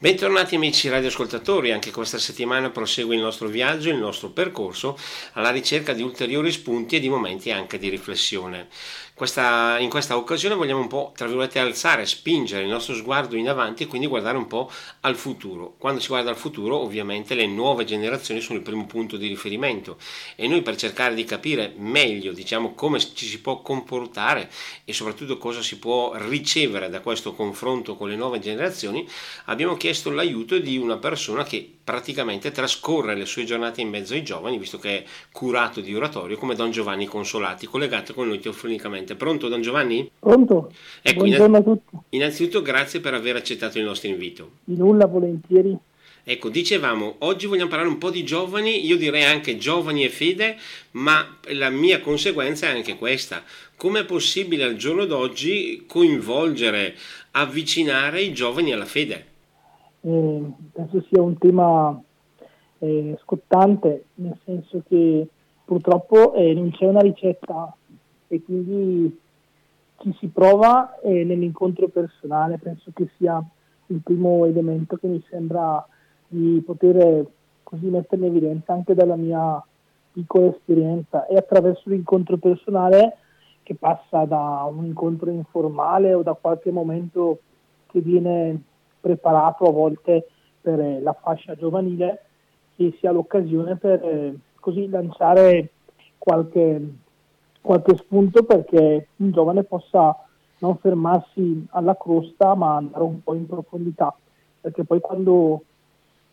Bentornati amici radioascoltatori, anche questa settimana prosegue il nostro viaggio, il nostro percorso alla ricerca di ulteriori spunti e di momenti anche di riflessione. Questa, in questa occasione vogliamo un po', tra virgolette, alzare, spingere il nostro sguardo in avanti e quindi guardare un po' al futuro. Quando si guarda al futuro, ovviamente le nuove generazioni sono il primo punto di riferimento e noi per cercare di capire meglio, diciamo, come ci si può comportare e soprattutto cosa si può ricevere da questo confronto con le nuove generazioni, abbiamo chiesto l'aiuto di una persona che praticamente trascorre le sue giornate in mezzo ai giovani, visto che è curato di oratorio, come Don Giovanni Consolati, collegato con noi telefonicamente. Pronto Don Giovanni? Pronto. Ecco, Buongiorno a tutti. Innanzitutto grazie per aver accettato il nostro invito. Di nulla, volentieri. Ecco, dicevamo, oggi vogliamo parlare un po' di giovani, io direi anche giovani e fede, ma la mia conseguenza è anche questa. Com'è possibile al giorno d'oggi coinvolgere, avvicinare i giovani alla fede? Eh, penso sia un tema eh, scottante, nel senso che purtroppo eh, non c'è una ricetta e quindi chi si prova eh, nell'incontro personale. Penso che sia il primo elemento che mi sembra di poter così mettere in evidenza anche dalla mia piccola esperienza. E attraverso l'incontro personale che passa da un incontro informale o da qualche momento che viene preparato a volte per eh, la fascia giovanile che sia l'occasione per eh, così lanciare qualche, qualche spunto perché un giovane possa non fermarsi alla crosta ma andare un po' in profondità. Perché poi quando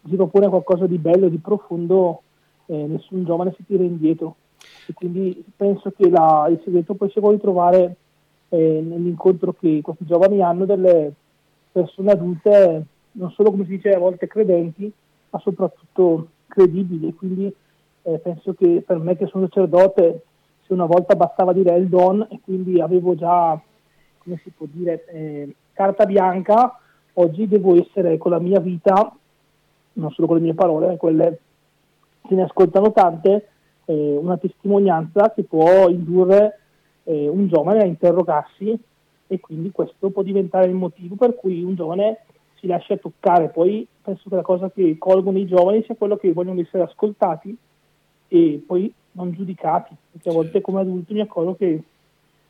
si propone qualcosa di bello, di profondo, eh, nessun giovane si tira indietro. E quindi penso che la, il segreto poi sia quello di trovare eh, nell'incontro che questi giovani hanno delle persone adulte non solo come si dice a volte credenti, ma soprattutto credibili. Quindi eh, penso che per me che sono sacerdote, se una volta bastava dire il don e quindi avevo già, come si può dire, eh, carta bianca, oggi devo essere con la mia vita, non solo con le mie parole, quelle che ne ascoltano tante, eh, una testimonianza che può indurre eh, un giovane a interrogarsi e quindi questo può diventare il motivo per cui un giovane si lascia toccare. Poi penso che la cosa che colgono i giovani sia quello che vogliono essere ascoltati e poi non giudicati, perché a volte come adulto mi accorgo che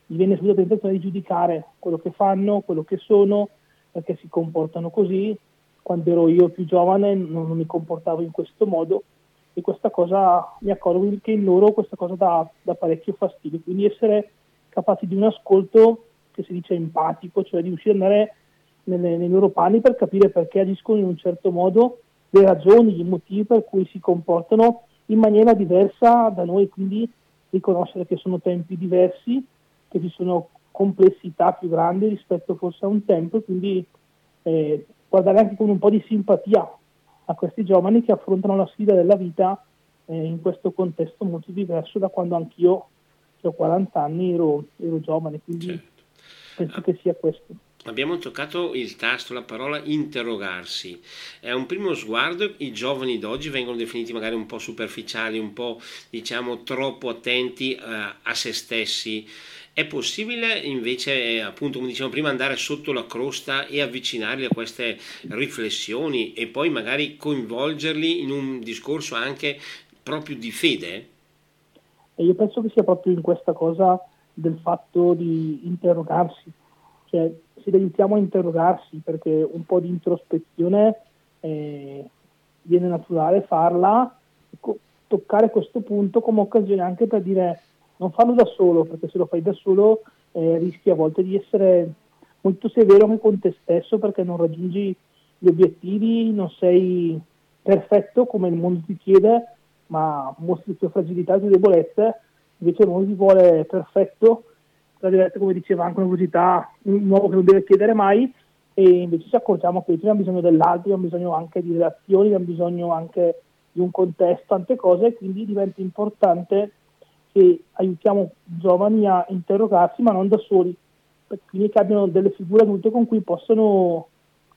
mi viene subito la tentazione di giudicare quello che fanno, quello che sono, perché si comportano così. Quando ero io più giovane non, non mi comportavo in questo modo e questa cosa mi accorgo che in loro questa cosa dà, dà parecchio fastidio. Quindi essere capaci di un ascolto che si dice empatico, cioè riuscire ad andare nelle, nei loro panni per capire perché agiscono in un certo modo, le ragioni, i motivi per cui si comportano in maniera diversa da noi, quindi riconoscere che sono tempi diversi, che ci sono complessità più grandi rispetto forse a un tempo, quindi eh, guardare anche con un po' di simpatia a questi giovani che affrontano la sfida della vita eh, in questo contesto molto diverso da quando anch'io, che ho 40 anni, ero, ero giovane. Quindi certo penso che sia questo. Abbiamo toccato il tasto, la parola interrogarsi. È un primo sguardo, i giovani d'oggi vengono definiti magari un po' superficiali, un po' diciamo troppo attenti eh, a se stessi. È possibile invece, appunto come dicevamo prima, andare sotto la crosta e avvicinarli a queste riflessioni e poi magari coinvolgerli in un discorso anche proprio di fede? E io penso che sia proprio in questa cosa del fatto di interrogarsi, cioè se aiutiamo a interrogarsi perché un po' di introspezione eh, viene naturale farla, ecco, toccare questo punto come occasione anche per dire non farlo da solo, perché se lo fai da solo eh, rischi a volte di essere molto severo anche con te stesso perché non raggiungi gli obiettivi, non sei perfetto come il mondo ti chiede, ma mostri le tue fragilità le tue debolezze invece non si vuole perfetto, tra virgolette come diceva anche un'università, un uomo che non deve chiedere mai, e invece ci accorgiamo che abbiamo bisogno dell'altro, abbiamo bisogno anche di relazioni, abbiamo bisogno anche di un contesto, tante cose, quindi diventa importante che aiutiamo i giovani a interrogarsi, ma non da soli, quindi che abbiano delle figure adulte con cui possono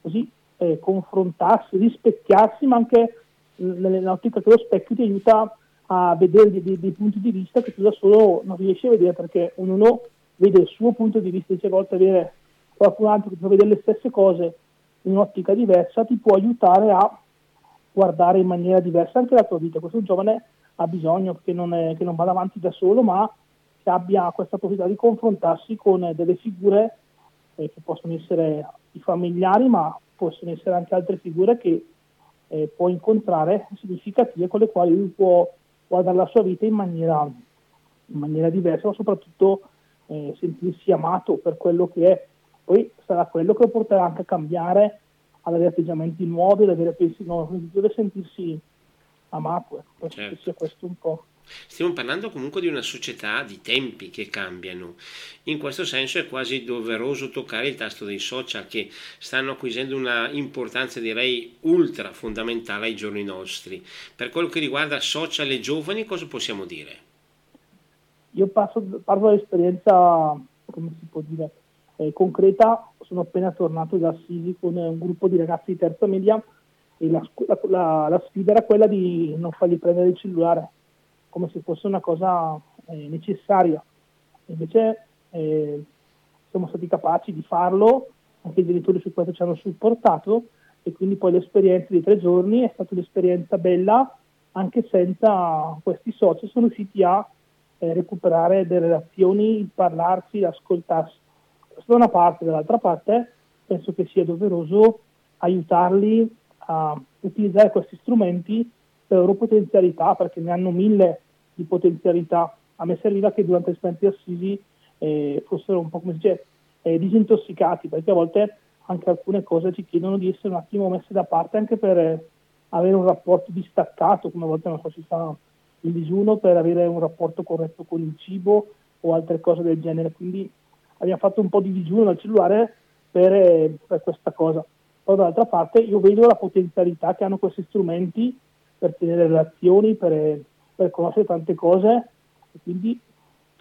così eh, confrontarsi, rispecchiarsi, ma anche nell'ottica che lo specchio ti aiuta a vedere dei, dei, punti di vista che tu da solo non riesci a vedere perché ognuno vede il suo punto di vista, dice a volte avere qualcun altro che può vedere le stesse cose in un'ottica diversa ti può aiutare a guardare in maniera diversa anche la tua vita. Questo giovane ha bisogno che non, è, che non vada avanti da solo, ma che abbia questa possibilità di confrontarsi con delle figure eh, che possono essere i familiari, ma possono essere anche altre figure che eh, può incontrare significative con le quali lui può guardare la sua vita in maniera, in maniera diversa, ma soprattutto eh, sentirsi amato per quello che è. Poi sarà quello che lo porterà anche a cambiare, ad avere atteggiamenti nuovi, ad avere pensieri nuovi, deve sentirsi amato. Ecco. Penso certo. che sia questo un po'. Stiamo parlando comunque di una società di tempi che cambiano. In questo senso è quasi doveroso toccare il tasto dei social che stanno acquisendo una importanza direi ultra fondamentale ai giorni nostri. Per quello che riguarda social e giovani cosa possiamo dire? Io passo, parlo dell'esperienza, come si può dire, eh, concreta. Sono appena tornato da Assisi con un gruppo di ragazzi di terza media e la, la, la sfida era quella di non fargli prendere il cellulare come se fosse una cosa eh, necessaria. Invece eh, siamo stati capaci di farlo, anche i genitori su questo ci hanno supportato e quindi poi l'esperienza di tre giorni è stata un'esperienza bella anche senza questi social, sono riusciti a eh, recuperare delle relazioni, parlarsi, ascoltarsi. Questa da una parte, dall'altra parte penso che sia doveroso aiutarli a utilizzare questi strumenti loro potenzialità, perché ne hanno mille di potenzialità. A me serviva che durante l'esperienza di Assisi eh, fossero un po' come si dice, eh, disintossicati, perché a volte anche alcune cose ci chiedono di essere un attimo messe da parte anche per eh, avere un rapporto distaccato, come a volte non so, si fa il digiuno per avere un rapporto corretto con il cibo o altre cose del genere. Quindi abbiamo fatto un po' di digiuno dal cellulare per, eh, per questa cosa. Poi dall'altra parte io vedo la potenzialità che hanno questi strumenti per tenere relazioni, per, per conoscere tante cose, quindi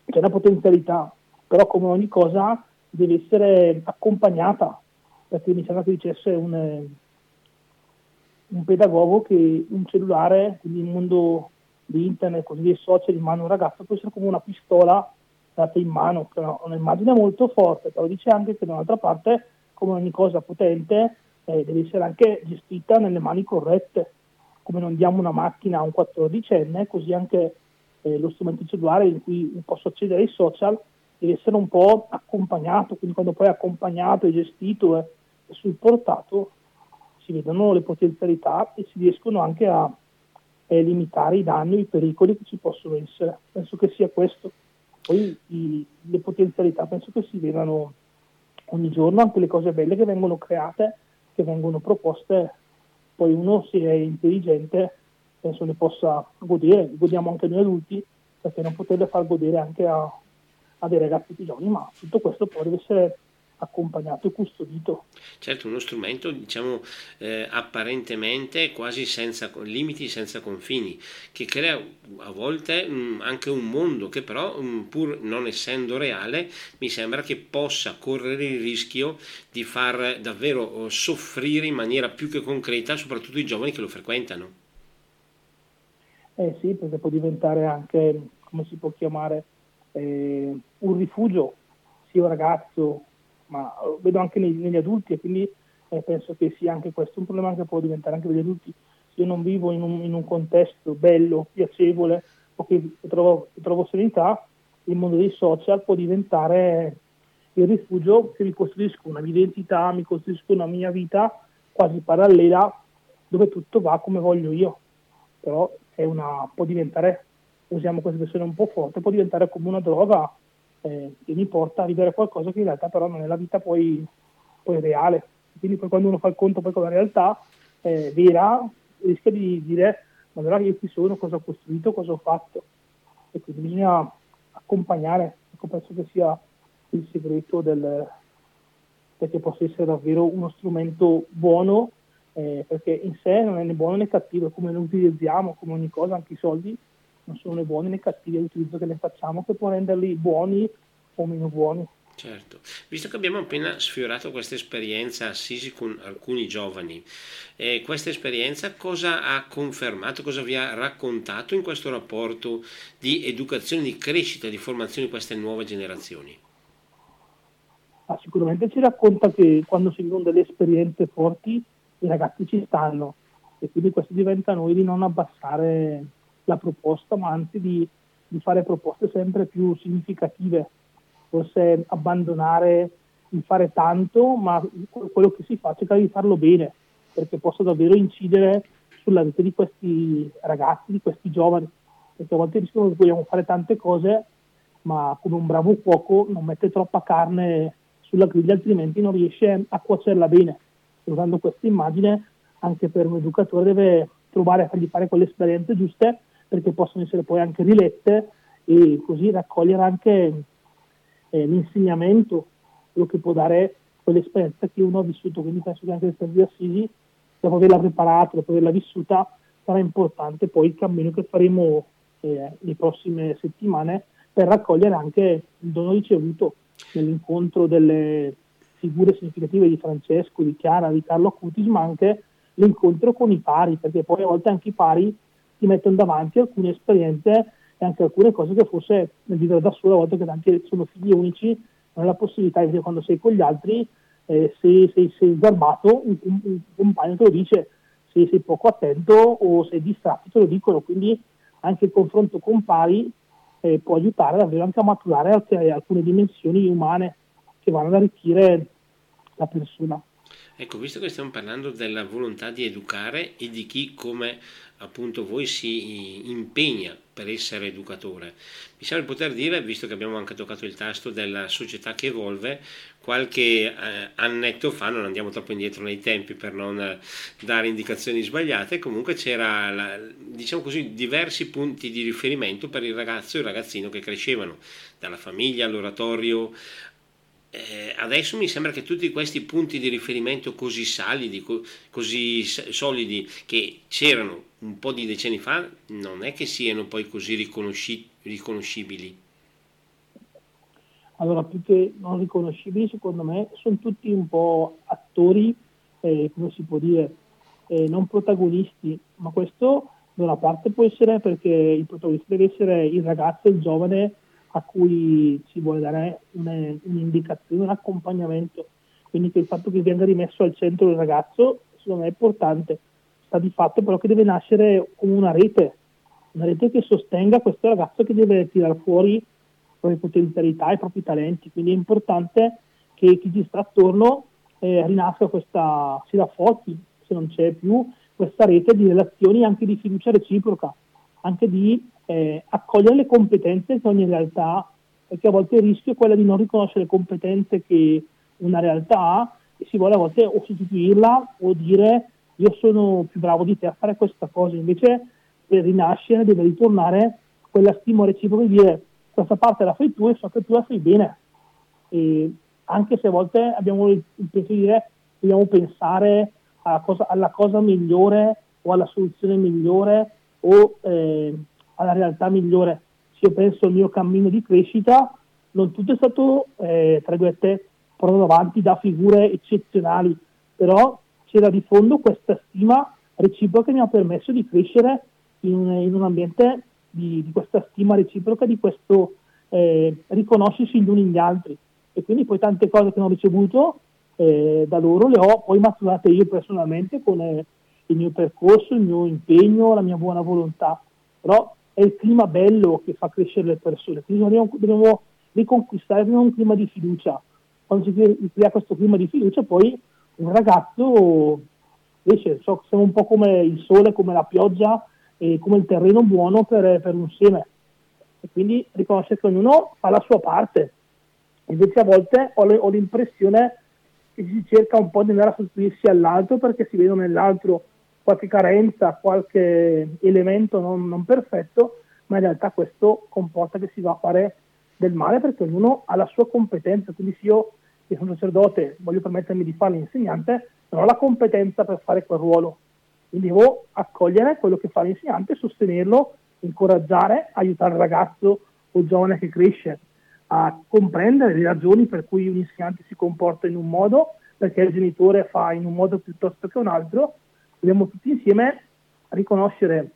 c'è una potenzialità, però come ogni cosa deve essere accompagnata, perché mi sembra che dicesse un, un pedagogo che un cellulare, quindi il mondo di internet, così dei social in mano a un ragazzo può essere come una pistola data in mano, che è un'immagine molto forte, però dice anche che dall'altra parte, come ogni cosa potente, eh, deve essere anche gestita nelle mani corrette come non diamo una macchina a un 14enne, così anche eh, lo strumento cellulare in cui posso accedere ai social deve essere un po' accompagnato, quindi quando poi è accompagnato, è gestito e supportato, si vedono le potenzialità e si riescono anche a eh, limitare i danni, i pericoli che ci possono essere. Penso che sia questo. Poi i, le potenzialità penso che si vedano ogni giorno, anche le cose belle che vengono create, che vengono proposte poi uno se è intelligente penso ne possa godere, godiamo anche noi adulti, perché non poterle far godere anche a, a dei ragazzi giovani, ma tutto questo deve essere accompagnato e custodito. Certo, uno strumento diciamo eh, apparentemente quasi senza limiti, senza confini, che crea a volte mh, mm, anche un mondo che però mh, mm, pur non essendo reale mi sembra che possa correre il rischio di far davvero oh, soffrire in maniera più che concreta soprattutto i giovani che lo frequentano. Eh sì, perché può diventare anche, come si può chiamare, eh, un rifugio, sia un ragazzo ma lo vedo anche nei, negli adulti e quindi eh, penso che sia anche questo un problema che può diventare anche per gli adulti. Se io non vivo in un, in un contesto bello, piacevole o che trovo, che trovo serenità, il mondo dei social può diventare il rifugio che mi costruisco una mia identità, mi costruisco una mia vita quasi parallela dove tutto va come voglio io. Però una, può diventare, usiamo questa versione un po' forte, può diventare come una droga eh, che mi porta a vivere qualcosa che in realtà però non è la vita poi, poi reale. Quindi poi quando uno fa il conto poi con la realtà eh, vera, rischia di dire ma allora io chi sono, cosa ho costruito, cosa ho fatto. E quindi bisogna accompagnare, ecco, penso che sia il segreto del, perché possa essere davvero uno strumento buono, eh, perché in sé non è né buono né cattivo, come lo utilizziamo, come ogni cosa, anche i soldi, non sono né buoni né cattivi l'utilizzo che ne facciamo che può renderli buoni o meno buoni. Certo, visto che abbiamo appena sfiorato questa esperienza Assisi con alcuni giovani, eh, questa esperienza cosa ha confermato, cosa vi ha raccontato in questo rapporto di educazione, di crescita, di formazione di queste nuove generazioni? ma sicuramente ci racconta che quando si vivono delle esperienze forti i ragazzi ci stanno e quindi questo diventa a noi di non abbassare la proposta, ma anzi di, di fare proposte sempre più significative, forse abbandonare il fare tanto, ma quello che si fa cercare di farlo bene, perché possa davvero incidere sulla vita di questi ragazzi, di questi giovani, perché a volte rischiamo che vogliamo fare tante cose, ma come un bravo cuoco non mette troppa carne sulla griglia, altrimenti non riesce a cuocerla bene. Usando questa immagine, anche per un educatore deve trovare a fargli fare quelle esperienze giuste perché possono essere poi anche rilette e così raccogliere anche eh, l'insegnamento, quello che può dare quell'esperienza che uno ha vissuto. Quindi penso che anche l'esperienza di Assisi, dopo averla preparata, dopo averla vissuta, sarà importante poi il cammino che faremo eh, le prossime settimane per raccogliere anche il dono ricevuto nell'incontro delle figure significative di Francesco, di Chiara, di Carlo Acutis, ma anche l'incontro con i pari, perché poi a volte anche i pari ti mettono davanti alcune esperienze e anche alcune cose che forse nel vivere da solo, a volte che anche sono figli unici, non hai la possibilità di quando sei con gli altri, eh, se sei, sei garbato, un, un, compagno te lo dice, se sei poco attento o sei distratto te lo dicono, quindi anche il confronto con pari eh, può aiutare davvero anche a maturare alcune dimensioni umane che vanno ad arricchire la persona. Ecco, visto che stiamo parlando della volontà di educare e di chi come appunto voi si impegna per essere educatore, mi sembra poter dire, visto che abbiamo anche toccato il tasto della società che evolve, qualche eh, annetto fa, non andiamo troppo indietro nei tempi per non eh, dare indicazioni sbagliate, comunque c'era, la, diciamo così, diversi punti di riferimento per il ragazzo e il ragazzino che crescevano, dalla famiglia all'oratorio, eh, adesso mi sembra che tutti questi punti di riferimento così salidi, co- così solidi che c'erano un po' di decenni fa, non è che siano poi così riconosci- riconoscibili. Allora, più che non riconoscibili, secondo me, sono tutti un po' attori, eh, come si può dire, eh, non protagonisti, ma questo da una parte può essere perché il protagonista deve essere il ragazzo, il giovane a cui si vuole dare un'indicazione, un accompagnamento. Quindi il fatto che venga rimesso al centro il ragazzo, secondo me è importante. Sta di fatto però che deve nascere come una rete, una rete che sostenga questo ragazzo che deve tirare fuori le proprie potenzialità, i propri talenti. Quindi è importante che chi ci sta attorno eh, rinasca questa, si rafforzi, se non c'è più, questa rete di relazioni anche di fiducia reciproca, anche di eh, accogliere le competenze che ogni realtà perché a volte il rischio è quello di non riconoscere competenze che una realtà ha e si vuole a volte o sostituirla o dire io sono più bravo di te a fare questa cosa, invece per rinascere deve ritornare quella stima reciproca di dire questa parte la fai tu e so che tu la fai bene. E anche se a volte abbiamo il pensiero di dire dobbiamo pensare alla cosa, alla cosa migliore o alla soluzione migliore o eh, alla realtà migliore. Se io penso al mio cammino di crescita, non tutto è stato, eh, tra virgolette, portato avanti da figure eccezionali, però c'era di fondo questa stima reciproca che mi ha permesso di crescere in in un ambiente di, di, questa stima reciproca, di questo eh, riconoscersi gli uni gli altri. E quindi poi tante cose che non ho ricevuto eh, da loro le ho poi maturate io personalmente con eh, il mio percorso, il mio impegno, la mia buona volontà. Però è il clima bello che fa crescere le persone, quindi dobbiamo, dobbiamo riconquistare un clima di fiducia. Quando si crea questo clima di fiducia, poi un ragazzo invece so, siamo un po' come il sole, come la pioggia e come il terreno buono per, per un seme. E quindi riconoscere che ognuno fa la sua parte. Invece a volte ho, le, ho l'impressione che si cerca un po' di andare a sostituirsi all'altro perché si vedono nell'altro qualche carenza, qualche elemento non, non, perfetto, ma in realtà questo comporta che si va a fare del male perché ognuno ha la sua competenza, quindi se io che sono sacerdote voglio permettermi di fare l'insegnante, non ho la competenza per fare quel ruolo, quindi devo accogliere quello che fa l'insegnante, sostenerlo, incoraggiare, aiutare il ragazzo o il giovane che cresce a comprendere le ragioni per cui un insegnante si comporta in un modo, perché il genitore fa in un modo piuttosto che un altro dobbiamo tutti insieme riconoscere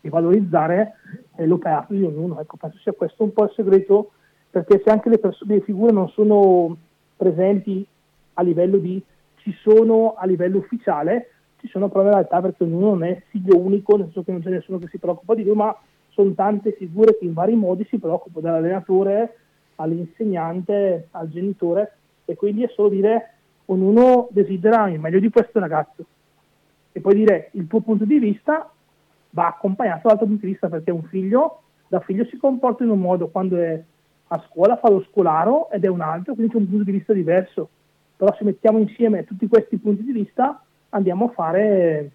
e valorizzare eh, l'operato di ognuno. Ecco, penso sia questo un po' il segreto, perché se anche le, persone, le figure non sono presenti a livello di ci sono a livello ufficiale, ci sono però in realtà perché ognuno non è figlio unico, nel senso che non c'è nessuno che si preoccupa di lui, ma sono tante figure che in vari modi si preoccupano, dall'allenatore all'insegnante, al genitore, e quindi è solo dire ognuno desidera il meglio di questo ragazzo. E poi dire il tuo punto di vista va accompagnato dall'altro punto di vista perché un figlio da figlio si comporta in un modo quando è a scuola fa lo scolaro ed è un altro, quindi c'è un punto di vista diverso. Però se mettiamo insieme tutti questi punti di vista andiamo a fare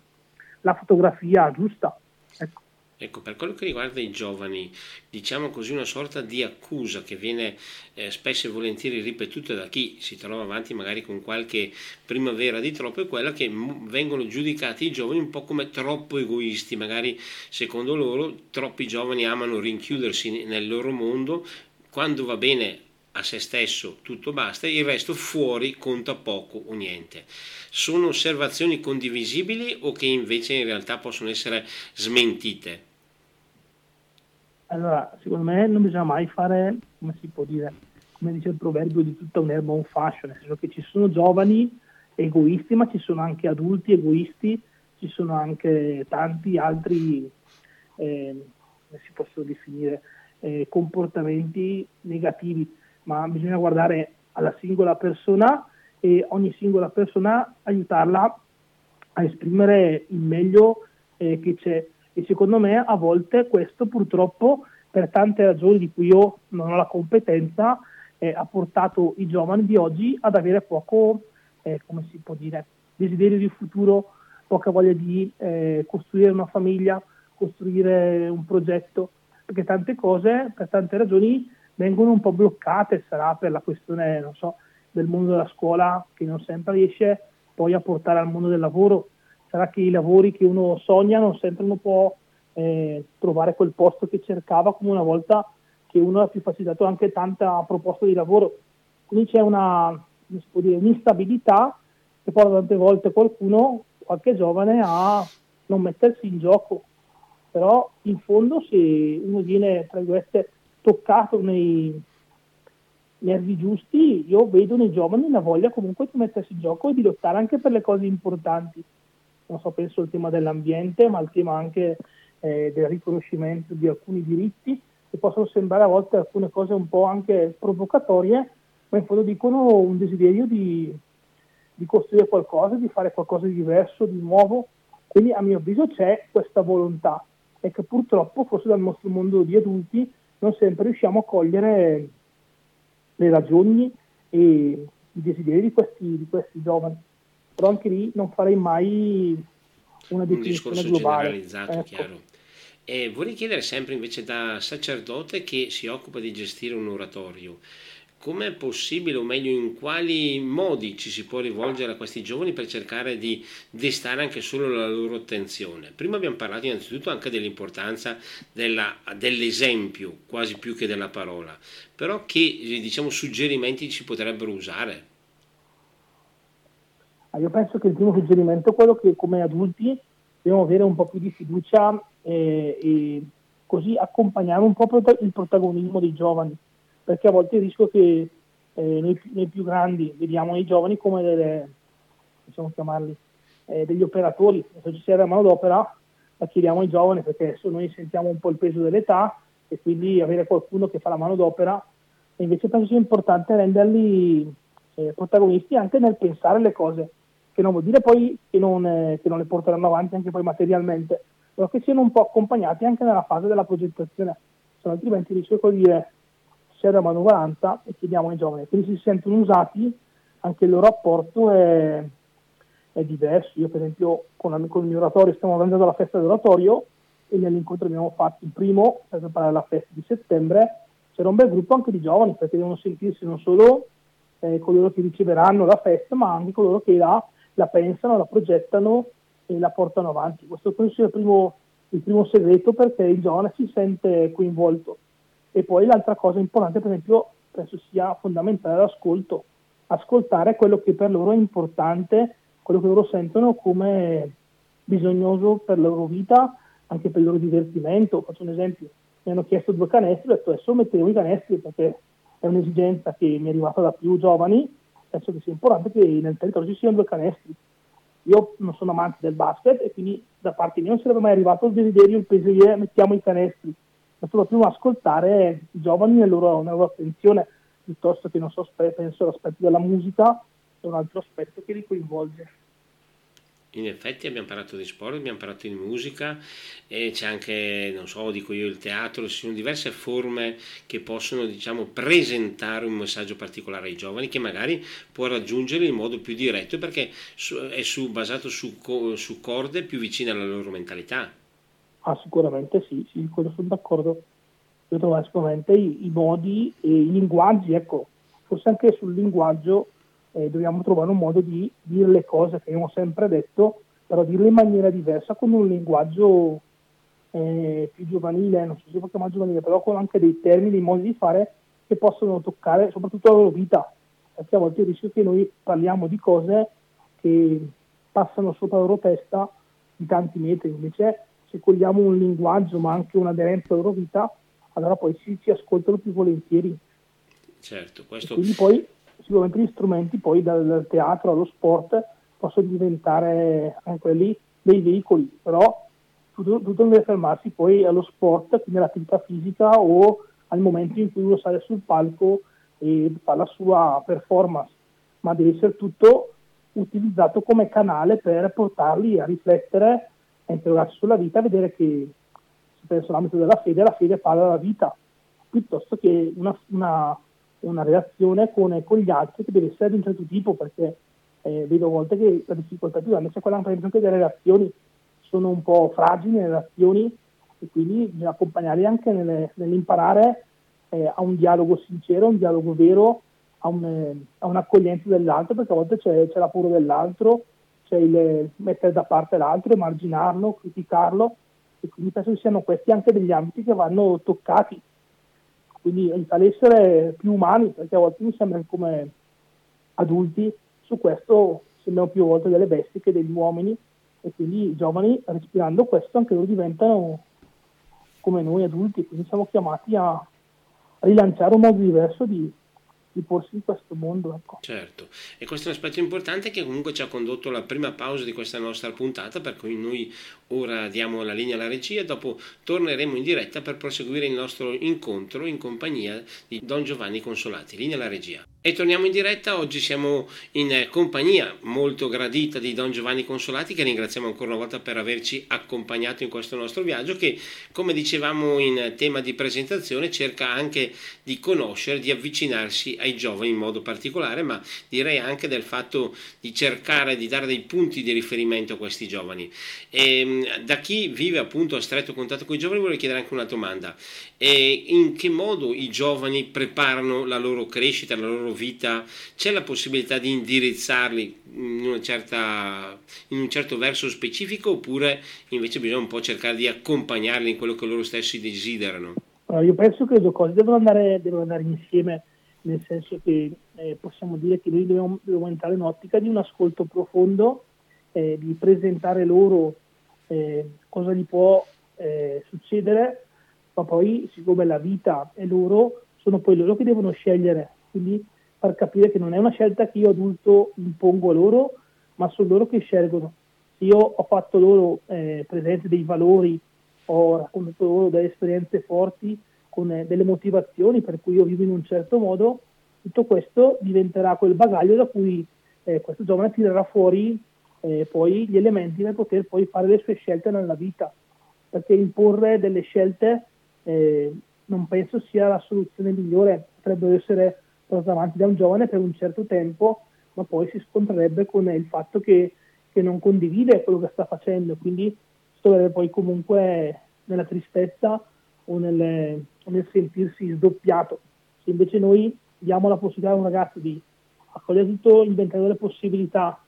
la fotografia giusta. Ecco. Ecco, per quello che riguarda i giovani, diciamo così una sorta di accusa che viene eh, spesso e volentieri ripetuta da chi si trova avanti magari con qualche primavera di troppo, è quella che m- vengono giudicati i giovani un po' come troppo egoisti, magari secondo loro troppi giovani amano rinchiudersi nel loro mondo, quando va bene a se stesso tutto basta, il resto fuori conta poco o niente. Sono osservazioni condivisibili o che invece in realtà possono essere smentite? Allora, secondo me non bisogna mai fare, come si può dire, come dice il proverbio, di tutta un'erba un fascio, nel senso che ci sono giovani egoisti, ma ci sono anche adulti egoisti, ci sono anche tanti altri, eh, come si possono definire, eh, comportamenti negativi, ma bisogna guardare alla singola persona e ogni singola persona aiutarla a esprimere il meglio eh, che c'è e secondo me a volte questo purtroppo per tante ragioni di cui io non ho la competenza eh, ha portato i giovani di oggi ad avere poco, eh, come si può dire, desiderio di futuro, poca voglia di eh, costruire una famiglia, costruire un progetto, perché tante cose, per tante ragioni, vengono un po' bloccate, sarà per la questione, non so, del mondo della scuola che non sempre riesce poi a portare al mondo del lavoro sarà che i lavori che uno sogna non sempre uno può eh, trovare quel posto che cercava come una volta che uno ha più facilitato anche tanta proposta di lavoro. Quindi c'è una, dire, un'instabilità che porta tante volte qualcuno, qualche giovane, a non mettersi in gioco. Però in fondo se uno viene, tra virgolette, toccato nei nervi giusti, io vedo nei giovani la voglia comunque di mettersi in gioco e di lottare anche per le cose importanti non so, penso al tema dell'ambiente, ma al tema anche eh, del riconoscimento di alcuni diritti, che possono sembrare a volte alcune cose un po' anche provocatorie, ma in fondo dicono un desiderio di, di costruire qualcosa, di fare qualcosa di diverso, di nuovo. Quindi a mio avviso c'è questa volontà e che purtroppo forse dal nostro mondo di adulti non sempre riusciamo a cogliere le ragioni e i desideri di questi, di questi giovani però anche lì non farei mai una definizione un globale. generalizzato, ecco. chiaro. E vorrei chiedere sempre invece da sacerdote che si occupa di gestire un oratorio, com'è possibile, o meglio in quali modi ci si può rivolgere a questi giovani per cercare di destare anche solo la loro attenzione? Prima abbiamo parlato innanzitutto anche dell'importanza della, dell'esempio, quasi più che della parola, però che diciamo, suggerimenti ci potrebbero usare? Io penso che il primo suggerimento è quello che come adulti dobbiamo avere un po' più di fiducia e, e così accompagnare un po' il protagonismo dei giovani, perché a volte il rischio che eh, noi, noi, più grandi vediamo i giovani come delle, possiamo chiamarli, eh, degli operatori, se ci serve mano d'opera la chiediamo ai giovani perché adesso noi sentiamo un po' il peso dell'età e quindi avere qualcuno che fa la mano d'opera invece penso sia importante renderli eh, protagonisti anche nel pensare le cose che non vuol dire poi che non, eh, che non le porteranno avanti anche poi materialmente, però che siano un po' accompagnati anche nella fase della progettazione, no altrimenti rischio di dire c'è la manovalanza e chiediamo ai giovani, quindi si sentono usati, anche il loro apporto è, è diverso. Io per esempio con, con il mio oratorio stiamo organizzando la festa dell'oratorio e nell'incontro abbiamo fatto il primo per preparare la festa di settembre, c'era un bel gruppo anche di giovani perché devono sentirsi non solo eh, coloro che riceveranno la festa ma anche coloro che la la pensano, la progettano e la portano avanti. Questo penso sia il primo, il primo segreto perché il giovane si sente coinvolto. E poi l'altra cosa importante, per esempio, penso sia fondamentale l'ascolto. Ascoltare quello che per loro è importante, quello che loro sentono come bisognoso per la loro vita, anche per il loro divertimento. Faccio un esempio, mi hanno chiesto due canestri, ho detto adesso mettevo i canestri perché è un'esigenza che mi è arrivata da più giovani penso che sia importante che nel territorio ci siano due canestri. Io non sono amante del basket e quindi da parte mia non sarebbe mai arrivato il desiderio, il peso di mettiamo i canestri, ma soprattutto ascoltare i giovani nella loro, nella loro attenzione, piuttosto che non so, penso all'aspetto della musica, è un altro aspetto che li coinvolge in effetti abbiamo parlato di sport, abbiamo parlato di musica e c'è anche, non so, dico io, il teatro, ci sono diverse forme che possono, diciamo, presentare un messaggio particolare ai giovani che magari può raggiungere in modo più diretto perché è su, basato su, su, corde più vicine alla loro mentalità. Ah, sicuramente sì, sì, quello sono d'accordo. Io trovo sicuramente i, i modi e i linguaggi, ecco, forse anche sul linguaggio eh, dobbiamo trovare un modo di dire le cose che abbiamo sempre detto, però dirle in maniera diversa, con un linguaggio eh, più giovanile, non so se si può chiamare giovanile, però con anche dei termini, dei modi di fare che possono toccare soprattutto la loro vita, perché a volte il rischio che noi parliamo di cose che passano sopra la loro testa di tanti metri, invece se cogliamo un linguaggio ma anche un'aderenza alla loro vita, allora poi ci, ci ascoltano più volentieri. Certo, questo... quindi poi sicuramente gli strumenti poi dal, dal teatro allo sport possono diventare anche quelli dei veicoli, però tutto, tutto deve fermarsi poi allo sport, quindi all'attività fisica o al momento in cui uno sale sul palco e fa la sua performance, ma deve essere tutto utilizzato come canale per portarli a riflettere, a interrogarsi sulla vita, a vedere che se penso all'ambito della fede, la fede parla della vita, piuttosto che una, una una relazione con, con, gli altri che deve essere di un certo tipo, perché eh, vedo a volte che la difficoltà più grande. È quella per esempio delle relazioni, sono un po' fragili le relazioni e quindi bisogna accompagnarli anche nelle, nell'imparare eh, a un dialogo sincero, a un dialogo vero, a, un, eh, a un'accoglienza dell'altro, perché a volte c'è, c'è la paura dell'altro, c'è il mettere da parte l'altro, emarginarlo, criticarlo e quindi penso che siano questi anche degli ambiti che vanno toccati quindi aiutare essere più umani, perché a volte mi sembra come adulti su questo sembriamo più volte delle bestie che degli uomini e quindi i giovani respirando questo anche loro diventano come noi adulti, quindi siamo chiamati a rilanciare un modo diverso di, di porsi in questo mondo. Ecco. Certo, e questo è un aspetto importante che comunque ci ha condotto alla prima pausa di questa nostra puntata, per cui noi Ora diamo la linea alla regia, dopo torneremo in diretta per proseguire il nostro incontro in compagnia di Don Giovanni Consolati. Linea alla regia. E torniamo in diretta, oggi siamo in compagnia molto gradita di Don Giovanni Consolati che ringraziamo ancora una volta per averci accompagnato in questo nostro viaggio che come dicevamo in tema di presentazione cerca anche di conoscere, di avvicinarsi ai giovani in modo particolare ma direi anche del fatto di cercare di dare dei punti di riferimento a questi giovani. E, ehm, da chi vive appunto a stretto contatto con i giovani vorrei chiedere anche una domanda. E in che modo i giovani preparano la loro crescita, la loro vita? C'è la possibilità di indirizzarli in, certa, in un certo verso specifico oppure invece bisogna un po' cercare di accompagnarli in quello che loro stessi desiderano? Allora, io penso che le due cose devono andare, devono andare insieme, nel senso che eh, possiamo dire che noi dobbiamo, dobbiamo entrare in ottica di un ascolto profondo, eh, di presentare loro eh, cosa gli può eh, succedere, ma poi siccome la vita è loro, sono poi loro che devono scegliere, quindi far capire che non è una scelta che io adulto impongo a loro, ma sono loro che scelgono. Se io ho fatto loro eh, presente dei valori, ho raccontato loro delle esperienze forti, con eh, delle motivazioni per cui io vivo in un certo modo, tutto questo diventerà quel bagaglio da cui eh, questo giovane tirerà fuori eh, poi gli elementi per poter poi fare le sue scelte nella vita, perché imporre delle scelte eh, non penso sia la soluzione migliore, potrebbero essere portate avanti da un giovane per un certo tempo, ma poi si scontrerebbe con il fatto che, che non condivide quello che sta facendo, quindi si troverebbe poi comunque nella tristezza o nel, nel sentirsi sdoppiato. Se invece noi diamo la possibilità a un ragazzo di accogliere tutto, inventare delle possibilità,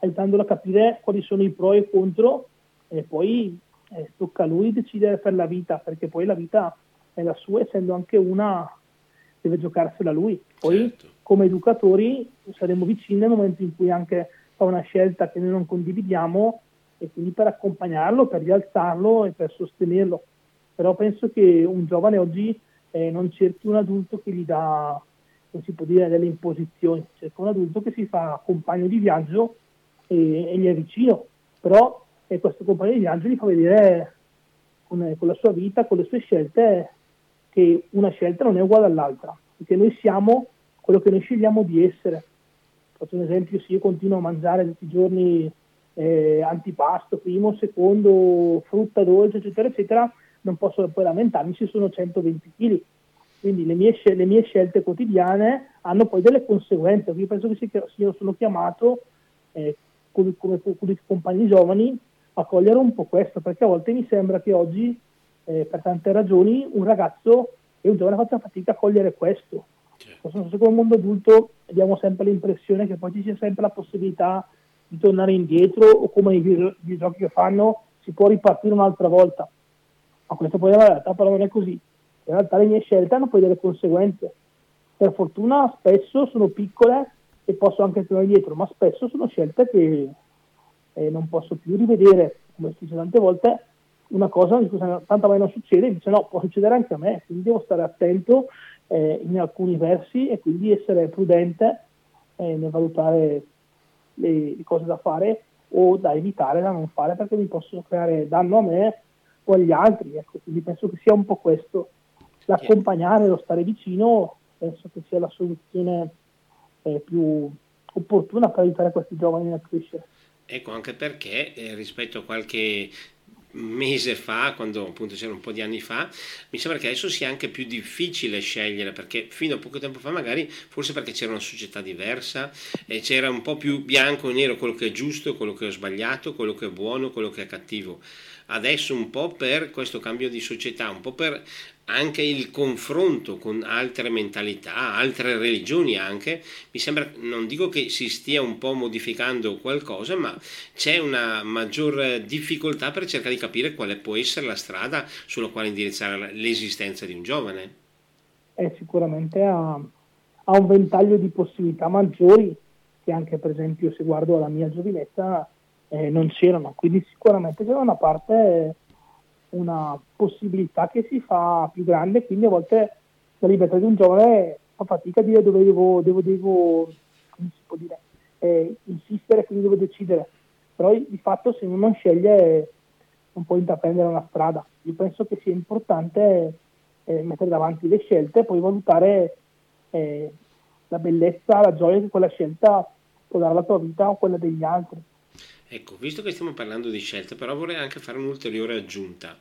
aiutandolo a capire quali sono i pro e i contro e poi eh, tocca a lui decidere per la vita, perché poi la vita è la sua, essendo anche una, deve giocarsela lui. Poi certo. come educatori saremo vicini nel momento in cui anche fa una scelta che noi non condividiamo e quindi per accompagnarlo, per rialzarlo e per sostenerlo. Però penso che un giovane oggi eh, non cerchi un adulto che gli dà non si può dire delle imposizioni, cerca un adulto che si fa compagno di viaggio e, e gli è vicino, però e questo compagno di gli fa vedere con, con la sua vita, con le sue scelte, che una scelta non è uguale all'altra, perché noi siamo quello che noi scegliamo di essere. Faccio un esempio, se io continuo a mangiare tutti i giorni eh, antipasto, primo, secondo, frutta dolce, eccetera, eccetera, non posso poi lamentarmi se sono 120 kg. Quindi le mie, le mie, scelte quotidiane hanno poi delle conseguenze. Io penso che io sono chiamato, eh, come, come, come compagni giovani, a cogliere un po' questo, perché a volte mi sembra che oggi, eh, per tante ragioni, un ragazzo e un giovane faccia fatica a cogliere questo. Certo. Non so se come mondo adulto abbiamo sempre l'impressione che poi ci sia sempre la possibilità di tornare indietro o come i, i giochi che fanno si può ripartire un'altra volta. Ma questo poi in realtà però non è così. In realtà le mie scelte hanno poi delle conseguenze. Per fortuna spesso sono piccole e posso anche tornare indietro, ma spesso sono scelte che eh, non posso più rivedere, come si dice tante volte, una cosa di cui tanto a me non succede, dice no, può succedere anche a me, quindi devo stare attento eh, in alcuni versi e quindi essere prudente eh, nel valutare le, le, cose da fare o da evitare, da non fare, perché mi possono creare danno a me o agli altri. Ecco, quindi penso che sia un po' questo. L'accompagnare, lo stare vicino, penso che sia la soluzione eh, più opportuna per aiutare questi giovani a crescere. Ecco, anche perché eh, rispetto a qualche mese fa, quando appunto c'era un po' di anni fa, mi sembra che adesso sia anche più difficile scegliere perché fino a poco tempo fa magari forse perché c'era una società diversa e c'era un po' più bianco e nero quello che è giusto, quello che è sbagliato, quello che è buono, quello che è cattivo. Adesso un po' per questo cambio di società, un po' per anche il confronto con altre mentalità, altre religioni anche, mi sembra, non dico che si stia un po' modificando qualcosa, ma c'è una maggior difficoltà per cercare di capire quale può essere la strada sulla quale indirizzare l'esistenza di un giovane. Eh, sicuramente ha, ha un ventaglio di possibilità maggiori che anche per esempio se guardo la mia giovinezza eh, non c'erano, quindi sicuramente c'era una parte una possibilità che si fa più grande, quindi a volte la libertà di un giovane fa fatica a dire dove devo, devo, devo come si può dire, eh, insistere, quindi devo decidere. Però di fatto se uno non sceglie non può intraprendere una strada. Io penso che sia importante eh, mettere davanti le scelte e poi valutare eh, la bellezza, la gioia che quella scelta può dare alla tua vita o quella degli altri. Ecco, visto che stiamo parlando di scelte, però vorrei anche fare un'ulteriore aggiunta.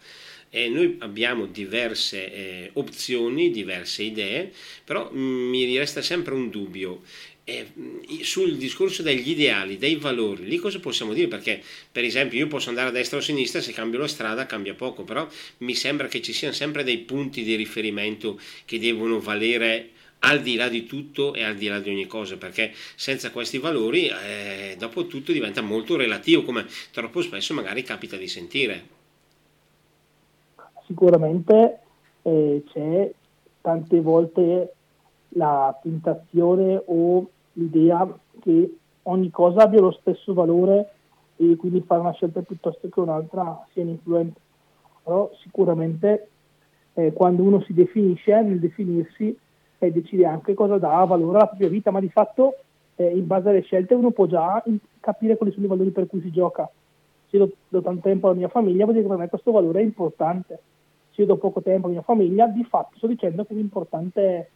Eh, noi abbiamo diverse eh, opzioni, diverse idee, però mm, mi resta sempre un dubbio. Eh, sul discorso degli ideali, dei valori, lì cosa possiamo dire? Perché, per esempio, io posso andare a destra o a sinistra, se cambio la strada cambia poco, però mi sembra che ci siano sempre dei punti di riferimento che devono valere al di là di tutto e al di là di ogni cosa, perché senza questi valori eh, dopo tutto diventa molto relativo, come troppo spesso magari capita di sentire. Sicuramente eh, c'è tante volte la tentazione o l'idea che ogni cosa abbia lo stesso valore e quindi fare una scelta piuttosto che un'altra sia influente. Però sicuramente eh, quando uno si definisce, nel definirsi, e decide anche cosa dà valore alla propria vita, ma di fatto eh, in base alle scelte uno può già capire quali sono i valori per cui si gioca. Se io do, do tanto tempo alla mia famiglia, vuol dire che per me questo valore è importante. Se io do poco tempo alla mia famiglia, di fatto sto dicendo che è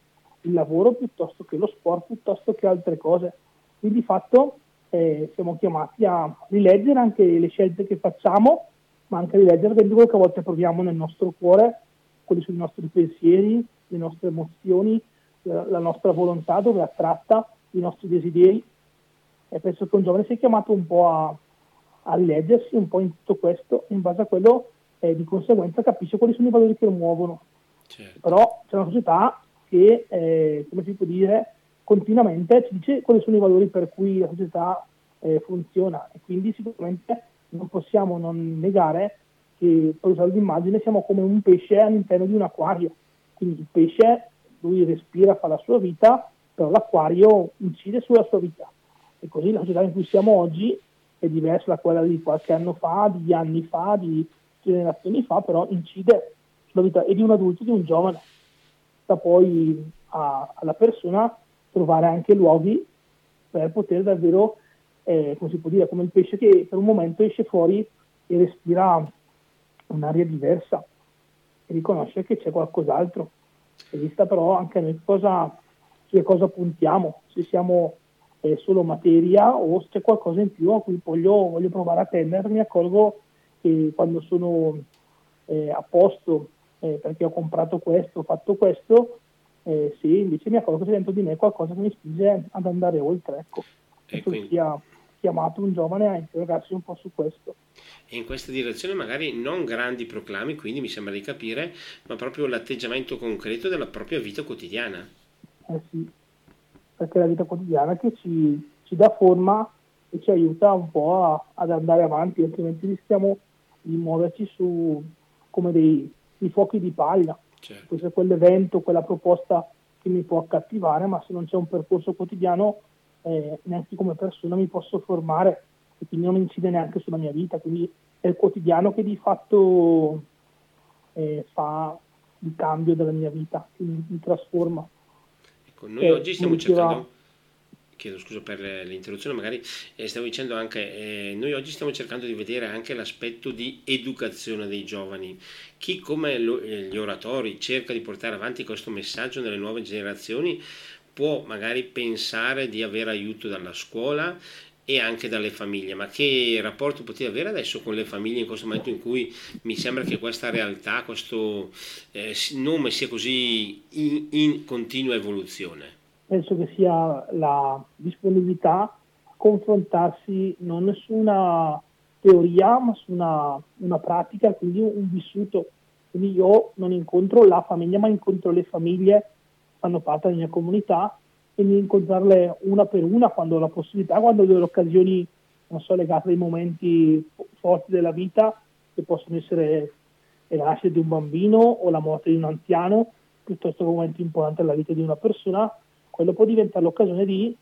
il lavoro piuttosto che lo sport, piuttosto che altre cose. Quindi di fatto eh, siamo chiamati a rileggere anche le scelte che facciamo, ma anche a rileggere quello che a volte proviamo nel nostro cuore, quali sono i nostri pensieri, le nostre emozioni, la nostra volontà, dove è attratta i nostri desideri. E penso che un giovane sia chiamato un po' a, a rileggersi un po' in tutto questo, in base a quello eh, di conseguenza capisce quali sono i valori che lo muovono. Certo. Però c'è una società che, eh, come si può dire, continuamente ci dice quali sono i valori per cui la società eh, funziona e quindi sicuramente non possiamo non negare che, per usare l'immagine, siamo come un pesce all'interno di un acquario. Quindi il pesce lui respira, fa la sua vita, però l'acquario incide sulla sua vita. E così la società in cui siamo oggi è diversa da quella di qualche anno fa, di anni fa, di generazioni fa, però incide sulla vita e di un adulto di un giovane. Sta poi a, alla persona trovare anche luoghi per poter davvero, eh, come si può dire, come il pesce che per un momento esce fuori e respira un'aria diversa e riconosce che c'è qualcos'altro. Vista però anche noi cosa, che cosa puntiamo, se siamo eh, solo materia o se c'è qualcosa in più a cui voglio, voglio provare a tendere, mi accorgo che quando sono eh, a posto eh, perché ho comprato questo, ho fatto questo, eh, sì, invece mi accorgo che dentro di me qualcosa che mi spinge ad andare oltre. Ecco. E quindi... sia chiamato un giovane a interrogarsi un po' su questo. E in questa direzione magari non grandi proclami, quindi mi sembra di capire, ma proprio l'atteggiamento concreto della propria vita quotidiana. Eh sì, perché è la vita quotidiana che ci, ci dà forma e ci aiuta un po' a, ad andare avanti, altrimenti rischiamo di muoverci su come dei, dei fuochi di paglia. Certo. Questo è quell'evento, quella proposta che mi può accattivare, ma se non c'è un percorso quotidiano eh, neanche come persona mi posso formare e quindi non incide neanche sulla mia vita, quindi è il quotidiano che di fatto eh, fa il cambio della mia vita, quindi mi trasforma. Ecco, noi eh, oggi stiamo cercando chiedo scusa per l'interruzione, magari eh, stavo dicendo anche, eh, noi oggi stiamo cercando di vedere anche l'aspetto di educazione dei giovani. Chi come lo, eh, gli oratori cerca di portare avanti questo messaggio nelle nuove generazioni può magari pensare di avere aiuto dalla scuola e anche dalle famiglie, ma che rapporto potete avere adesso con le famiglie in questo momento in cui mi sembra che questa realtà, questo eh, nome sia così in, in, continua evoluzione? Penso che sia la disponibilità a confrontarsi non su una teoria ma su una, una pratica, quindi un vissuto. Quindi io non incontro la famiglia ma incontro le famiglie fanno parte della mia comunità e di incontrarle una per una quando ho la possibilità, quando ho delle occasioni, non so, legate ai momenti forti della vita, che possono essere la nascita di un bambino o la morte di un anziano, piuttosto che un momento importante della vita di una persona, quello può diventare l'occasione di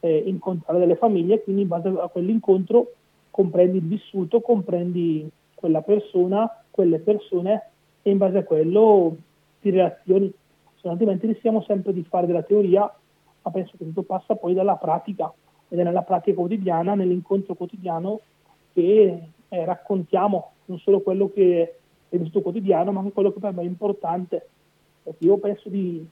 eh, incontrare delle famiglie, quindi in base a quell'incontro comprendi il vissuto, comprendi quella persona, quelle persone e in base a quello ti reazioni altrimenti rischiamo sempre di fare della teoria, ma penso che tutto passa poi dalla pratica ed è nella pratica quotidiana, nell'incontro quotidiano che eh, raccontiamo non solo quello che è vissuto quotidiano, ma anche quello che per me è importante. Perché io penso di,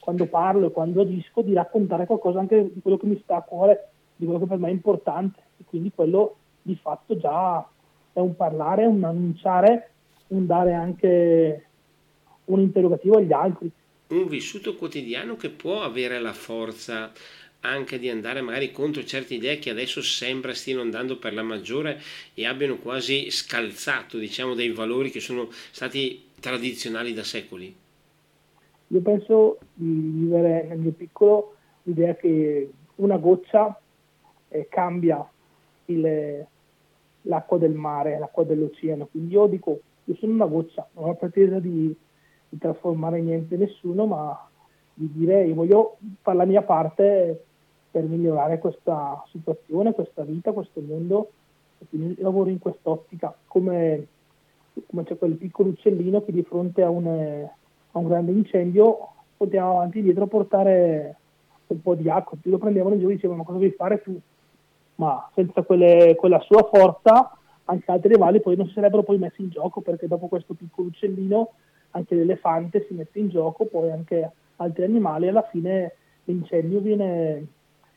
quando parlo e quando agisco, di raccontare qualcosa anche di quello che mi sta a cuore, di quello che per me è importante. E quindi quello di fatto già è un parlare, un annunciare, un dare anche un interrogativo agli altri un vissuto quotidiano che può avere la forza anche di andare magari contro certe idee che adesso sembra stiano andando per la maggiore e abbiano quasi scalzato diciamo dei valori che sono stati tradizionali da secoli? Io penso di vivere nel mio piccolo l'idea che una goccia eh, cambia il, l'acqua del mare, l'acqua dell'oceano. Quindi io dico, io sono una goccia, non ho pretesa di di trasformare niente nessuno, ma di dire io voglio fare la mia parte per migliorare questa situazione, questa vita, questo mondo e quindi lavoro in quest'ottica, come, come c'è quel piccolo uccellino che di fronte a un, a un grande incendio poteva avanti e dietro portare un po' di acqua, tutti lo prendevano in giro e dicevano ma cosa devi fare tu? Ma senza quelle, quella sua forza anche altri rivali poi non si sarebbero poi messi in gioco perché dopo questo piccolo uccellino anche l'elefante si mette in gioco, poi anche altri animali, alla fine l'incendio viene,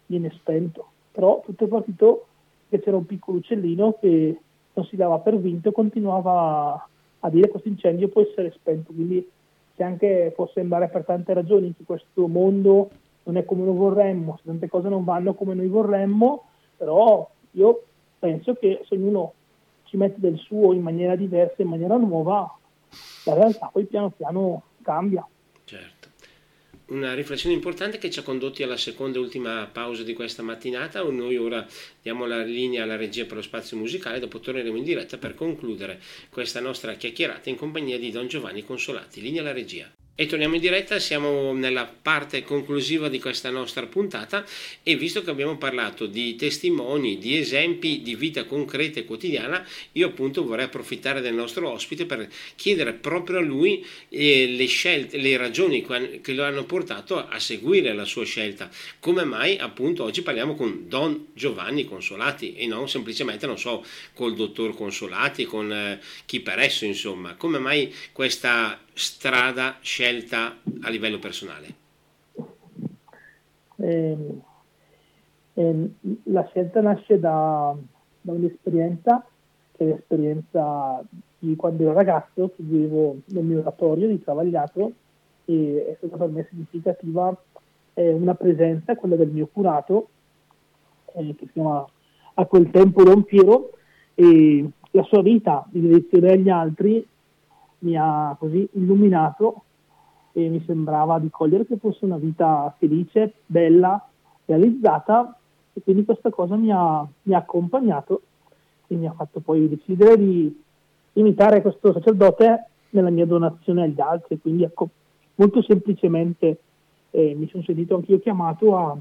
viene spento. Però tutto è partito che c'era un piccolo uccellino che non si dava per vinto e continuava a dire che questo incendio può essere spento. Quindi se anche può sembrare per tante ragioni che questo mondo non è come noi vorremmo, se tante cose non vanno come noi vorremmo, però io penso che se ognuno ci mette del suo in maniera diversa, in maniera nuova, la realtà poi piano piano cambia. Certo. Una riflessione importante che ci ha condotti alla seconda e ultima pausa di questa mattinata. Noi ora diamo la linea alla regia per lo spazio musicale, dopo torneremo in diretta per concludere questa nostra chiacchierata in compagnia di Don Giovanni Consolati. Linea alla regia. E torniamo in diretta, siamo nella parte conclusiva di questa nostra puntata e visto che abbiamo parlato di testimoni, di esempi di vita concreta e quotidiana, io appunto vorrei approfittare del nostro ospite per chiedere proprio a lui eh, le scelte, le ragioni che lo hanno portato a seguire la sua scelta. Come mai appunto oggi parliamo con Don Giovanni Consolati e non semplicemente, non so, col dottor Consolati, con eh, chi per esso insomma. Come mai questa strada scelta a livello personale? Eh, eh, la scelta nasce da, da, un'esperienza, che è l'esperienza di quando ero ragazzo, che vivevo nel mio oratorio di Travagliato e è stata per me significativa eh, una presenza, quella del mio curato, eh, che si chiama a quel tempo Don Piero, e la sua vita di direzione agli altri mi ha così illuminato e mi sembrava di cogliere che fosse una vita felice, bella, realizzata. E quindi questa cosa mi ha, mi ha accompagnato e mi ha fatto poi decidere di imitare questo sacerdote nella mia donazione agli altri, quindi ecco, molto semplicemente eh, mi sono sentito anch'io chiamato a,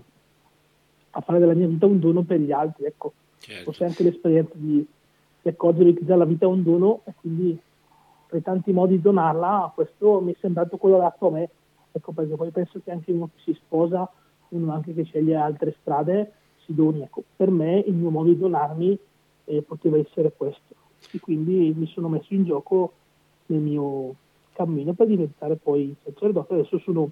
a, fare della mia vita un dono per gli altri, ecco, certo. forse anche l'esperienza di, di accorgere che già la vita è un dono e quindi tra i tanti modi di donarla, questo mi è sembrato quello adatto a me, ecco perché poi penso che anche uno che si sposa, uno anche che sceglie altre strade, si doni. Ecco, per me il mio modo di donarmi eh, poteva essere questo. E quindi mi sono messo in gioco nel mio cammino per diventare poi sacerdote. Adesso sono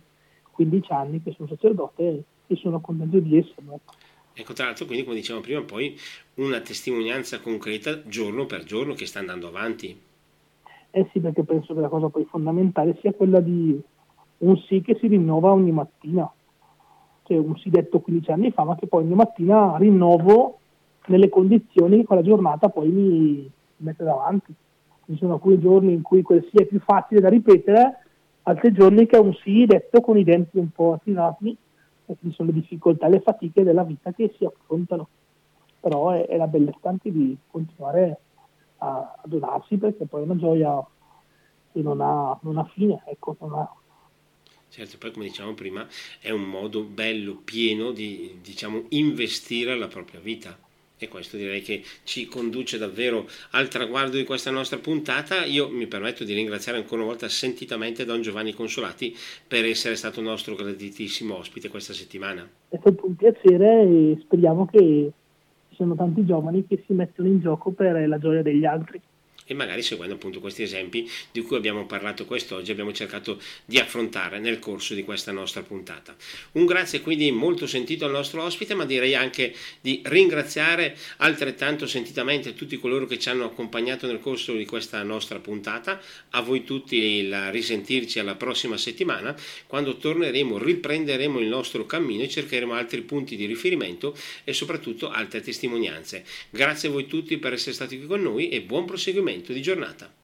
15 anni che sono sacerdote e sono contento di esserlo. Ecco. ecco, tra l'altro, quindi come dicevamo prima, poi una testimonianza concreta giorno per giorno che sta andando avanti. Eh sì, perché penso che la cosa poi fondamentale sia quella di un sì che si rinnova ogni mattina. Cioè un sì detto 15 anni fa, ma che poi ogni mattina rinnovo nelle condizioni che quella giornata poi mi mette davanti. Ci sono alcuni giorni in cui quel sì è più facile da ripetere, altri giorni che è un sì detto con i denti un po' attivati e quindi sono le difficoltà le fatiche della vita che si affrontano. Però è, è la bellezza anche di continuare a, a donarsi perché poi è una gioia che non ha, non ha fine, ecco, non ha, Certo, poi come dicevamo prima è un modo bello, pieno di diciamo, investire la propria vita e questo direi che ci conduce davvero al traguardo di questa nostra puntata. Io mi permetto di ringraziare ancora una volta sentitamente Don Giovanni Consolati per essere stato nostro graditissimo ospite questa settimana. È stato un piacere e speriamo che ci sono tanti giovani che si mettono in gioco per la gioia degli altri e magari seguendo appunto questi esempi di cui abbiamo parlato quest'oggi abbiamo cercato di affrontare nel corso di questa nostra puntata. Un grazie quindi molto sentito al nostro ospite, ma direi anche di ringraziare altrettanto sentitamente tutti coloro che ci hanno accompagnato nel corso di questa nostra puntata, a voi tutti il risentirci alla prossima settimana quando torneremo, riprenderemo il nostro cammino e cercheremo altri punti di riferimento e soprattutto altre testimonianze. Grazie a voi tutti per essere stati qui con noi e buon proseguimento di giornata.